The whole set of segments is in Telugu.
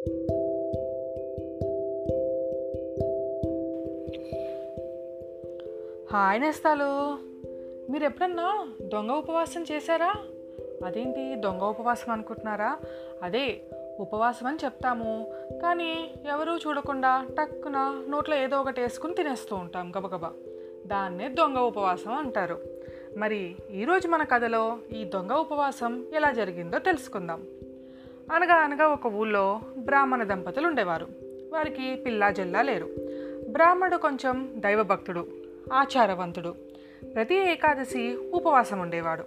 హాయ్ నేస్తాలు. మీరు ఎప్పుడన్నా దొంగ ఉపవాసం చేశారా? అదేంటి దొంగ ఉపవాసం అనుకుంటున్నారా? అదే ఉపవాసం అని చెప్తాము. కానీ ఎవరూ చూడకుండా టక్కున నోట్లో ఏదో ఒకటి వేసుకుని తినేస్తూ ఉంటాం గబగబా. దాన్నే దొంగ ఉపవాసం అంటారు. మరి ఈరోజు మన కథలో ఈ దొంగ ఉపవాసం ఎలా జరిగిందో తెలుసుకుందాం. అనగా అనగా ఒక ఊళ్ళో బ్రాహ్మణ దంపతులు ఉండేవారు వారికి పిల్లా జల్లా లేరు. బ్రాహ్మణుడు కొంచెం దైవభక్తుడు ఆచారవంతుడు. ప్రతి ఏకాదశి ఉపవాసం ఉండేవాడు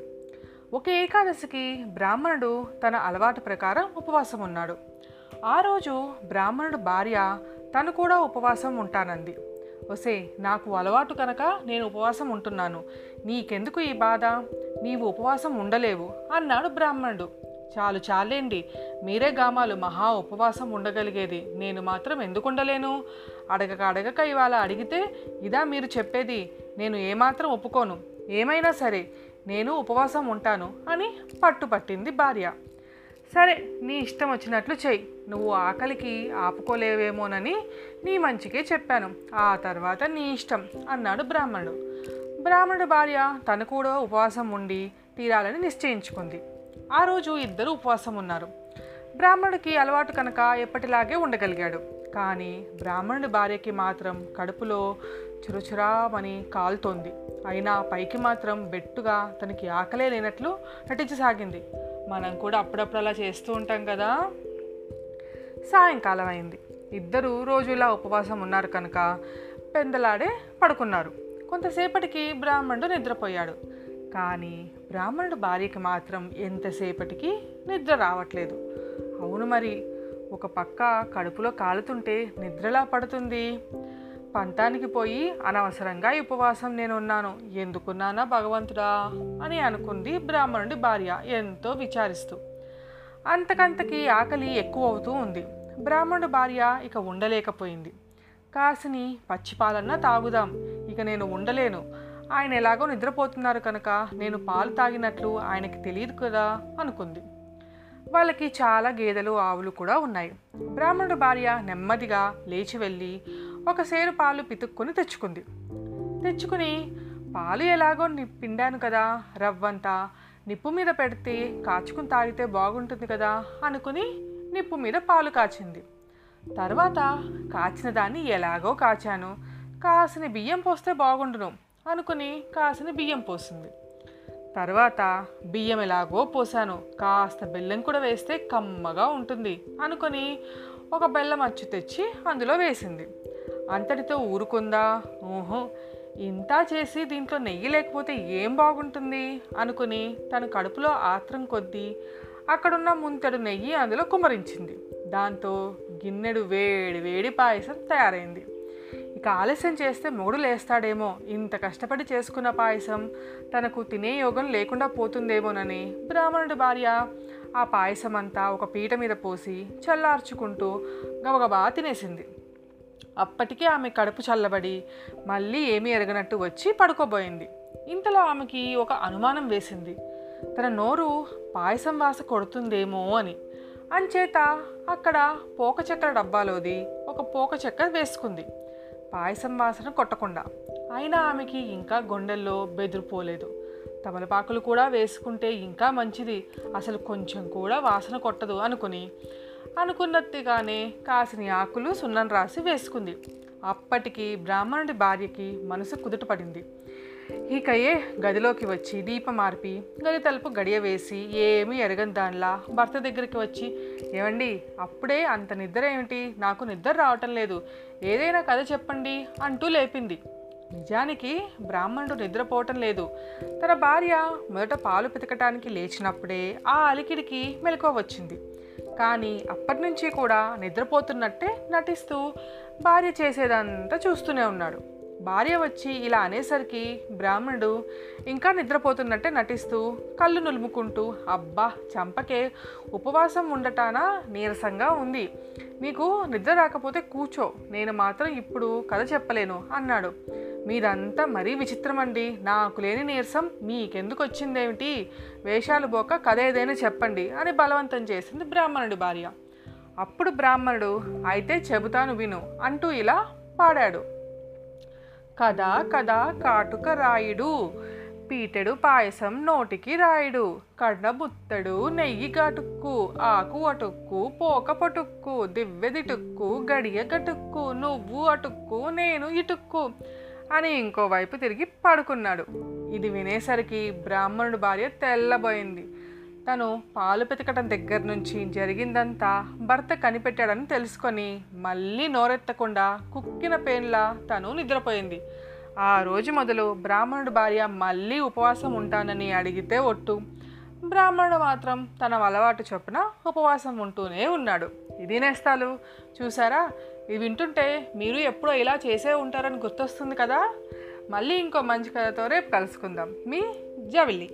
ఒక ఏకాదశికి బ్రాహ్మణుడు తన అలవాటు ప్రకారం ఉపవాసం ఉన్నాడు ఆ రోజు బ్రాహ్మణుడు భార్య తను కూడా ఉపవాసం ఉంటానంది. ఒసే నాకు అలవాటు కనుక నేను ఉపవాసం ఉంటున్నాను. నీకెందుకు ఈ బాధ? నీవు ఉపవాసం ఉండలేవు అన్నాడు బ్రాహ్మణుడు. చాలు చాలేండి. మీరే గామాలు మహా ఉపవాసం ఉండగలిగేది. నేను మాత్రం ఎందుకు ఉండలేను అడగక అడగక ఇవాళ అడిగితే ఇదా మీరు చెప్పేది. నేను ఏమాత్రం ఒప్పుకోను. ఏమైనా సరే నేను ఉపవాసం ఉంటాను అని పట్టుపట్టింది భార్య. సరే నీ ఇష్టం వచ్చినట్లు చెయ్యి. నువ్వు ఆకలికి ఆపుకోలేవేమోనని నీ మంచికే చెప్పాను. ఆ తర్వాత నీ ఇష్టం అన్నాడు బ్రాహ్మణుడు. బ్రాహ్మణుడు భార్య తను కూడా ఉపవాసం ఉండి తీరాలని నిశ్చయించుకుంది. ఆ రోజు ఇద్దరు ఉపవాసం ఉన్నారు. బ్రాహ్మణుడికి అలవాటు కనుక ఎప్పటిలాగే ఉండగలిగాడు. కానీ బ్రాహ్మణుడి భార్యకి మాత్రం కడుపులో చురుచురామని కాలుతోంది. అయినా పైకి మాత్రం బెట్టుగా తనకి ఆకలే లేనట్లు నటించసాగింది. మనం కూడా అప్పుడప్పుడు అలా చేస్తూ ఉంటాం కదా? సాయంకాలం అయింది. ఇద్దరు రోజులా ఉపవాసం ఉన్నారు కనుక పెందలాడే పడుకున్నారు. కొంతసేపటికి బ్రాహ్మణుడు నిద్రపోయాడు. కానీ బ్రాహ్మణుడు భార్యకి మాత్రం ఎంతసేపటికి నిద్ర రావట్లేదు. అవును మరి ఒక పక్క కడుపులో కాలుతుంటే నిద్రలా పడుతుంది. పంతానికి పోయి అనవసరంగా ఉపవాసం నేను ఉన్నాను ఎందుకున్నానా భగవంతుడా? అని అనుకుంది బ్రాహ్మణుడి భార్య ఎంతో విచారిస్తూ. అంతకంతకి ఆకలి ఎక్కువ అవుతూ ఉంది. బ్రాహ్మణుడి భార్య ఇక ఉండలేకపోయింది. కాసిని పచ్చిపాలన్నా తాగుదాం. ఇక నేను ఉండలేను. ఆయన ఎలాగో నిద్రపోతున్నారు కనుక నేను పాలు తాగినట్లు ఆయనకి తెలియదు కదా అనుకుంది. వాళ్ళకి చాలా గేదెలు ఆవులు కూడా ఉన్నాయి. బ్రాహ్మణుడు భార్య నెమ్మదిగా లేచి వెళ్ళి ఒక సేరు పాలు పితుక్కుని తెచ్చుకుంది. తెచ్చుకుని పాలు ఎలాగో ని- పిండాను కదా రవ్వంతా నిప్పు మీద పెడితే కాచుకుని తాగితే బాగుంటుంది కదా అనుకుని నిప్పు మీద పాలు కాచింది. తర్వాత కాచిన దాన్ని ఎలాగో కాచాను. కాసిన బియ్యం పోస్తే బాగుండును. అనుకుని కాసిన బియ్యం పోసింది. తర్వాత బియ్యం ఎలాగో పోసాను. కాస్త బెల్లం కూడా వేస్తే కమ్మగా ఉంటుంది అనుకొని ఒక బెల్లం అచ్చు తెచ్చి అందులో వేసింది. అంతటితో ఊరుకుందా? ఊహో. ఇంత చేసి దీంట్లో నెయ్యి లేకపోతే ఏం బాగుంటుంది? అనుకుని తన కడుపులో ఆత్రం కొద్దీ అక్కడున్న ముంతడు నెయ్యి అందులో కుమరించింది దాంతో గిన్నెడు వేడి వేడి పాయసం తయారైంది. ఇంకా ఆలస్యం చేస్తే మొగుడు లేస్తాడేమో. ఇంత కష్టపడి చేసుకున్న పాయసం తనకు తినే యోగం లేకుండా పోతుందేమోనని బ్రాహ్మణుడి భార్య ఆ పాయసం అంతా ఒక పీట మీద పోసి చల్లార్చుకుంటూ గబగబా తినేసింది. అప్పటికే ఆమె కడుపు చల్లబడి మళ్ళీ ఏమీ ఎరగనట్టు వచ్చి పడుకోబోయింది. ఇంతలో ఆమెకి ఒక అనుమానం వేసింది. తన నోరు పాయసం వాస కొడుతుందేమో అని. అంచేత అక్కడ పోక చక్కెర డబ్బాలోది ఒక పోక చక్కెర వేసుకుంది. పాయసం వాసన కొట్టకుండా. అయినా ఆమెకి ఇంకా గుండెల్లో బెదిరిపోలేదు తమలపాకులు కూడా వేసుకుంటే ఇంకా మంచిది. అసలు కొంచెం కూడా వాసన కొట్టదు అనుకుని అనుకున్నట్టుగానే కాసిన ఆకులు సున్నం రాసి వేసుకుంది. అప్పటికి బ్రాహ్మణుడి భార్యకి మనసు కుదుటపడింది. ఇకయే గదిలోకి వచ్చి దీపం మార్పి గది తలుపు గడియ వేసి ఏమీ ఎరగని దానిలా భర్త దగ్గరికి వచ్చి ఏమండి అప్పుడే అంత నిద్ర ఏమిటి? నాకు నిద్ర రావటం లేదు. ఏదైనా కథ చెప్పండి అంటూ లేపింది. నిజానికి బ్రాహ్మణుడు నిద్రపోవటం లేదు. తన భార్య మొదట పాలు పితకటానికి లేచినప్పుడే ఆ అలికిడికి మెలకువ వచ్చింది. కానీ అప్పటి నుంచి కూడా నిద్రపోతున్నట్టే నటిస్తూ భార్య చేసేదంతా చూస్తూనే ఉన్నాడు. భార్య వచ్చి ఇలా అనేసరికి బ్రాహ్మణుడు ఇంకా నిద్రపోతున్నట్టే నటిస్తూ కళ్ళు నులుముకుంటూ అబ్బా చంపకే ఉపవాసం ఉండటాన? నీరసంగా ఉంది. నీకు నిద్ర రాకపోతే కూర్చో. నేను మాత్రం ఇప్పుడు కథ చెప్పలేను అన్నాడు. మీరంతా మరీ విచిత్రం అండి నాకు లేని నీరసం మీకెందుకు వచ్చిందేమిటి వేషాలు పోక కథ ఏదైనా చెప్పండి అని బలవంతం చేసింది బ్రాహ్మణుడి భార్య. అప్పుడు బ్రాహ్మణుడు అయితే చెబుతాను విను అంటూ ఇలా పాడాడు. కదా కదా కాటుక రాయుడు పీటెడు పాయసం నోటికి రాయుడు కడబుత్తడు బుత్తడు నెయ్యి గటుక్కు ఆకు అటుక్కు పోక పటుక్కు దివ్వెదిటుక్కు గడియ గటుక్కు నువ్వు అటుక్కు నేను ఇటుక్కు అని ఇంకోవైపు తిరిగి పడుకున్నాడు. ఇది వినేసరికి బ్రాహ్మణుడు భార్య తెల్లబోయింది. తను పాలు పితకటం దగ్గర నుంచి జరిగిందంతా భర్త కనిపెట్టాడని తెలుసుకొని మళ్ళీ నోరెత్తకుండా కుక్కిన పేన్లా తను నిద్రపోయింది. ఆ రోజు మొదలు బ్రాహ్మణుడు భార్య మళ్ళీ ఉపవాసం ఉంటానని అడిగితే ఒట్టు. బ్రాహ్మణుడు మాత్రం తన అలవాటు చొప్పున ఉపవాసం ఉంటూనే ఉన్నాడు. ఇది నేస్తాలు. చూసారా ఇవి వింటుంటే మీరు ఎప్పుడో ఇలా చేసే ఉంటారని గుర్తొస్తుంది కదా? మళ్ళీ ఇంకో మంచి కథతో రేపు కలుసుకుందాం. మీ జవిలి